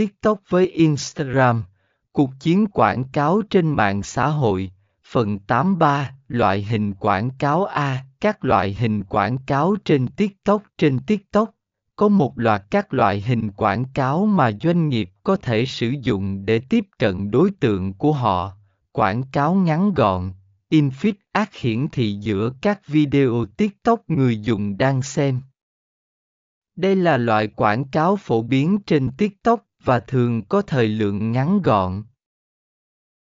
TikTok với Instagram. Cuộc chiến quảng cáo trên mạng xã hội. Phần 83, loại hình quảng cáo A, các loại hình quảng cáo trên TikTok trên TikTok có một loạt các loại hình quảng cáo mà doanh nghiệp có thể sử dụng để tiếp cận đối tượng của họ quảng cáo ngắn gọn infit ác hiển thị giữa các video tiktok người dùng đang xem đây là loại quảng cáo phổ biến trên tiktok và thường có thời lượng ngắn gọn.